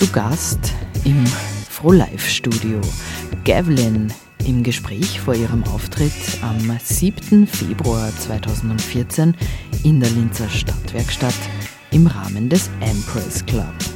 Zu Gast im Frohlife-Studio Gavlin im Gespräch vor ihrem Auftritt am 7. Februar 2014 in der Linzer Stadtwerkstatt im Rahmen des Empress Club.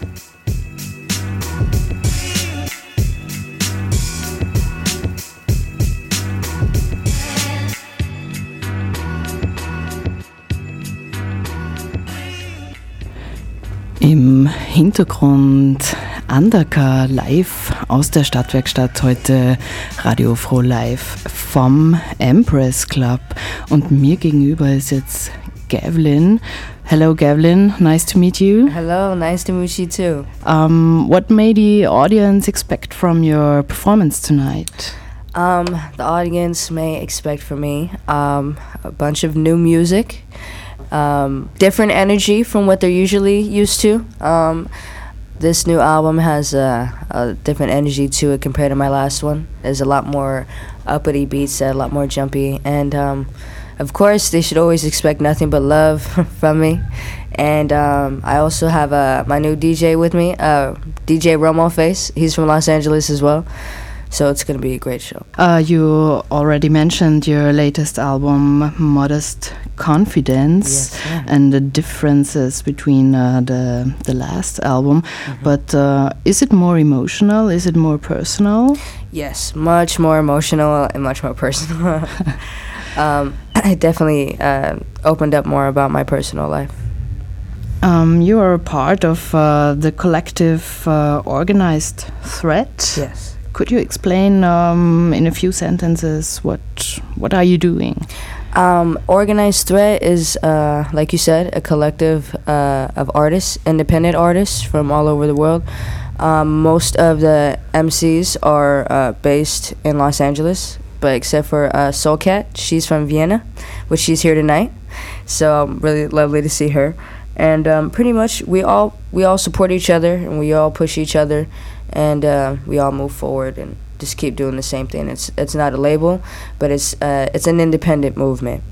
Im Hintergrund Andaka live aus der Stadtwerkstatt heute Radio Froh live vom Empress Club und mir gegenüber ist jetzt Gavlin. Hello Gavlin, nice to meet you. Hello, nice to meet you too. Um, what may the audience expect from your performance tonight? Um, the audience may expect from me um, a bunch of new music um, different energy from what they're usually used to. Um, this new album has a, a, different energy to it compared to my last one. There's a lot more uppity beats, a lot more jumpy, and um, of course they should always expect nothing but love from me. And um, I also have uh, my new DJ with me, uh, DJ Romo Face. He's from Los Angeles as well. So it's going to be a great show. Uh, you already mentioned your latest album, Modest Confidence, yes, yeah. and the differences between uh, the the last album. Mm -hmm. But uh, is it more emotional? Is it more personal? Yes, much more emotional and much more personal. um, it definitely uh, opened up more about my personal life. Um, you are a part of uh, the collective uh, organized threat. Yes could you explain um, in a few sentences what what are you doing? Um, Organized Threat is, uh, like you said, a collective uh, of artists, independent artists from all over the world. Um, most of the MCs are uh, based in Los Angeles, but except for uh, Soulcat, she's from Vienna, which she's here tonight. So um, really lovely to see her. And um, pretty much we all we all support each other and we all push each other and uh, we all move forward and just keep doing the same thing. It's it's not a label, but it's uh, it's an independent movement.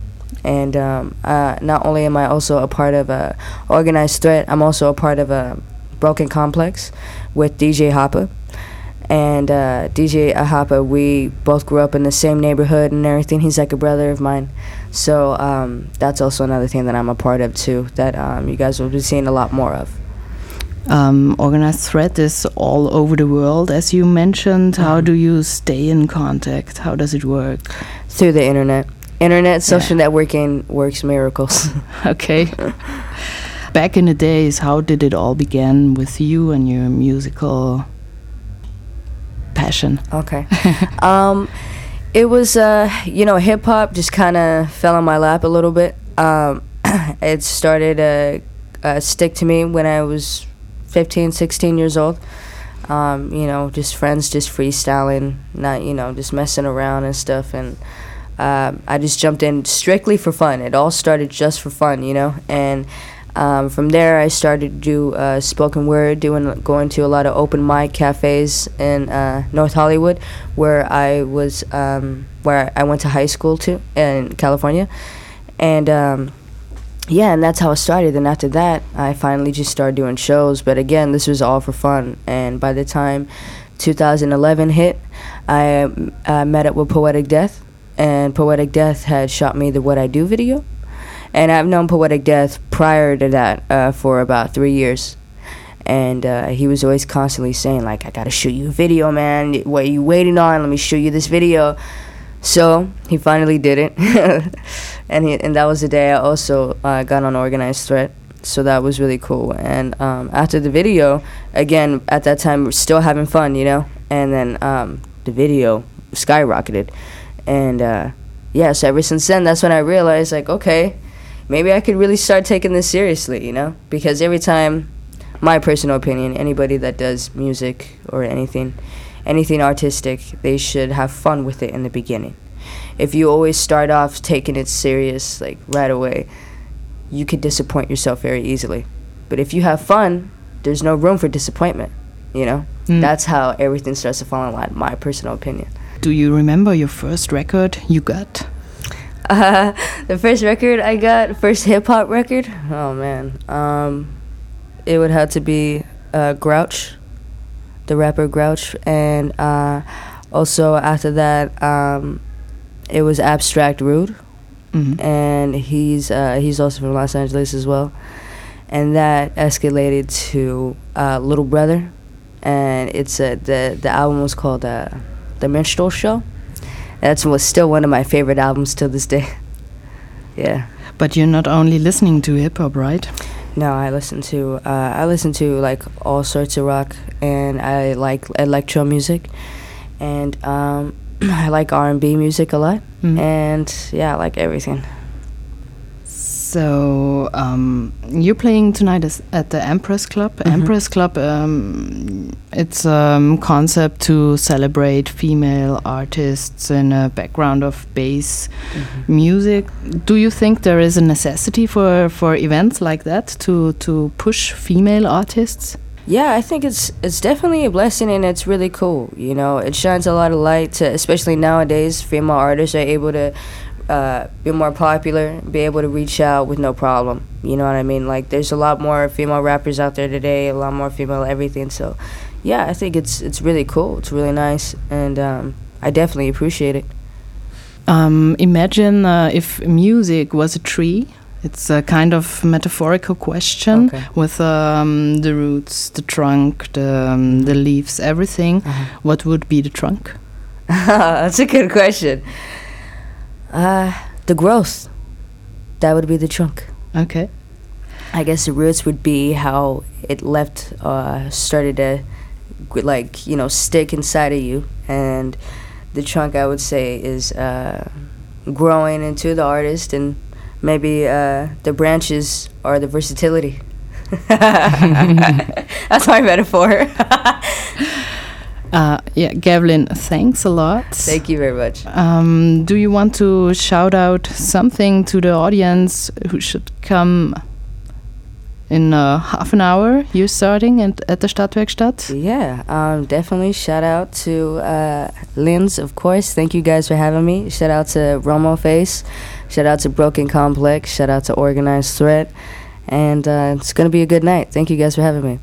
And um, uh, not only am I also a part of a organized threat, I'm also a part of a broken complex with DJ Hoppa. And uh, DJ Ahapa, we both grew up in the same neighborhood and everything. He's like a brother of mine. So um, that's also another thing that I'm a part of too, that um, you guys will be seeing a lot more of. Um, organized threat is all over the world, as you mentioned. How do you stay in contact? How does it work? Through the internet. Internet social yeah. networking works miracles. okay. Back in the days, how did it all begin with you and your musical passion? Okay. um, it was, uh, you know, hip hop just kind of fell on my lap a little bit. Um, it started to uh, stick to me when I was 15, 16 years old. Um, you know, just friends just freestyling, not, you know, just messing around and stuff. And uh, I just jumped in strictly for fun. It all started just for fun, you know. And um, from there, I started to do uh, spoken word, doing going to a lot of open mic cafes in uh, North Hollywood, where I was, um, where I went to high school too in California, and um, yeah, and that's how it started. And after that, I finally just started doing shows. But again, this was all for fun. And by the time 2011 hit, I met up with Poetic Death, and Poetic Death had shot me the What I Do video. And I've known Poetic Death prior to that uh, for about three years. And uh, he was always constantly saying, like, I gotta shoot you a video, man. What are you waiting on? Let me show you this video. So he finally did it, and he, and that was the day I also uh, got on organized threat. So that was really cool. And um, after the video, again at that time we're still having fun, you know. And then um, the video skyrocketed, and uh, yeah. So ever since then, that's when I realized like, okay, maybe I could really start taking this seriously, you know. Because every time, my personal opinion, anybody that does music or anything anything artistic, they should have fun with it in the beginning. If you always start off taking it serious, like right away, you could disappoint yourself very easily. But if you have fun, there's no room for disappointment. You know, mm. that's how everything starts to fall in line. My personal opinion. Do you remember your first record you got? Uh, the first record I got, first hip hop record. Oh man, um, it would have to be uh, Grouch the rapper Grouch, and uh, also after that, um, it was Abstract Rude, Mhm. and he's uh, he's also from Los Angeles as well, and that escalated to uh, Little Brother, and it's uh, the the album was called uh, The Minstrel Show. That's was still one of my favorite albums till this day. yeah. But you're not only listening to hip hop, right? No, I listen to uh, I listen to like all sorts of rock, and I like electro music, and um, I like R and B music a lot, Mm. and yeah, I like everything. So um, you're playing tonight at the Empress Club. Mhm. Empress Club, um, it's a um, concept to celebrate female artists in a background of bass music. Do you think there is a necessity for, for events like that to to push female artists? Yeah, I think it's it's definitely a blessing, and it's really cool. You know, it shines a lot of light to, especially nowadays, female artists are able to. Uh, be more popular, be able to reach out with no problem. You know what I mean? Like, there's a lot more female rappers out there today, a lot more female everything. So, yeah, I think it's it's really cool. It's really nice, and um, I definitely appreciate it. Um, imagine uh, if music was a tree. It's a kind of metaphorical question Okay. with um, the roots, the trunk, the, um, the leaves, everything. What would be the trunk? That's a good question. Uh, the growth. That would be the trunk. Okay. I guess the roots would be how it left, uh, started to, like, you know, stick inside of you. And the trunk, I would say, is uh, growing into the artist, and maybe uh, the branches are the versatility. That's my metaphor. Uh, yeah, Gavlyn, thanks a lot. Thank you very much. Um, do you want to shout out something to the audience who should come in uh, half an hour? You're starting at, at the Stadtwerkstatt. Yeah, um, definitely. Shout out to uh, Linz, of course. Thank you guys for having me. Shout out to Romo Face. Shout out to Broken Complex. Shout out to Organized Threat. And uh, it's going to be a good night. Thank you guys for having me.